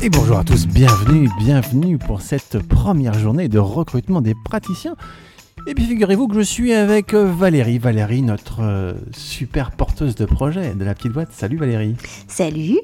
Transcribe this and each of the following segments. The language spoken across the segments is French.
Et bonjour à tous, bienvenue, bienvenue pour cette première journée de recrutement des praticiens. Et puis figurez-vous que je suis avec euh, Valérie, Valérie, notre euh, super porteuse de projet de la petite boîte. Salut Valérie. Salut,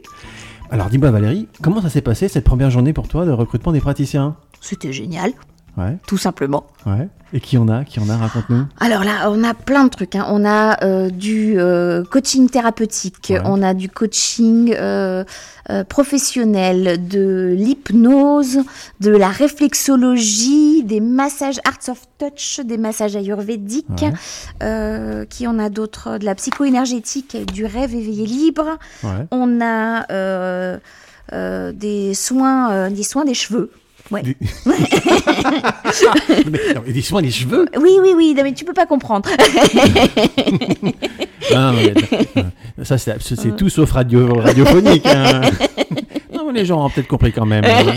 Alors dis-moi Valérie, comment ça s'est passé cette première journée pour toi de recrutement des praticiens? C'était génial, Ouais, tout simplement. ouais. Et qui en a Qui en a Raconte-nous. Alors là, on a plein de trucs. hein. On a euh, du euh, coaching thérapeutique, Ouais. on a du coaching euh, euh, professionnel, de l'hypnose, de la réflexologie, des massages Arts of Touch, des massages ayurvédiques. Ouais. Euh, qui en a d'autres De la psycho-énergétique, du rêve éveillé libre. Ouais. On a euh, euh, des soins, euh, des soins des cheveux. Ouais. Des- mais, non, mais soins des cheveux Oui, oui, oui, non, mais tu peux pas comprendre. Ah. Ça, c'est tout sauf radio, radiophonique. hein. Non, mais les gens ont peut-être compris quand même. hein.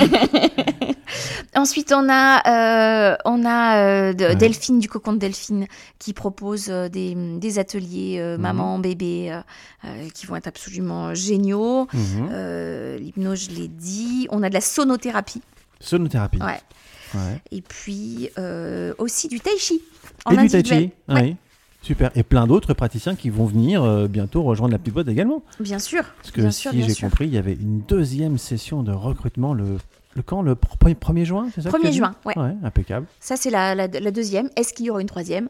Ensuite, on a, euh, on a euh, de- Ouais. Delphine du Cocon de Delphine qui propose euh, des, des ateliers Mhm. maman, bébé qui vont être absolument géniaux. Euh, L'hypnose, je l'ai dit. On a de la sonothérapie. Sonothérapie. Ouais. Ouais. Et puis euh, aussi du tai chi. en Et du tai chi. Ouais, Oui. Super. Et plein d'autres praticiens qui vont venir euh, bientôt rejoindre la petite boîte également. Bien sûr. Parce que bien si j'ai compris, il y avait une deuxième session de recrutement le, le quand? Le 1er juin, c'est ça que tu 1er as dit juin, ouais. Ouais, impeccable. Ça, c'est la, la, la deuxième. Est-ce qu'il y aura une troisième?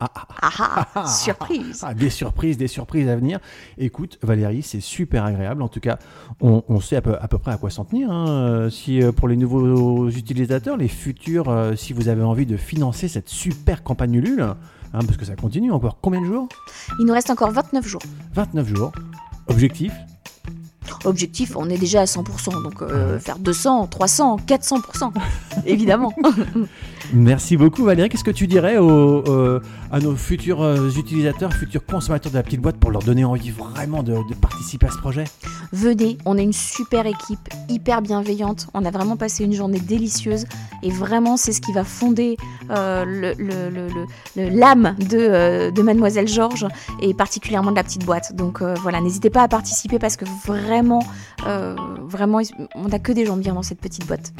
Ah, ah, Ah surprise. ah, des surprises, des surprises à venir. Écoute, Valérie, c'est super agréable. En tout cas, on, on sait à peu, à peu près à quoi s'en tenir. hein. Si euh, pour les nouveaux utilisateurs, les futurs, euh, si vous avez envie de financer cette super campagne Ulule, hein, parce que ça continue encore combien de jours? Il nous reste encore 29 jours. 29 jours. Objectif? Objectif, on est déjà à 100%, donc euh, faire 200, 300, 400%, évidemment. Merci beaucoup Valérie. Qu'est-ce que tu dirais euh, à nos futurs euh, utilisateurs, futurs consommateurs de la petite boîte pour leur donner envie vraiment de participer à ce projet? Venez, on est une super équipe, hyper bienveillante. On a vraiment passé une journée délicieuse et vraiment, c'est ce qui va fonder euh, le- le- le- le- le- l'âme de, euh, de Mademoiselle Georges et particulièrement de la petite boîte. Donc euh, voilà, n'hésitez pas à participer parce que vraiment, vraiment, on n'a que des gens bien dans cette petite boîte.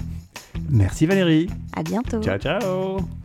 Merci Valérie. À bientôt. Ciao ciao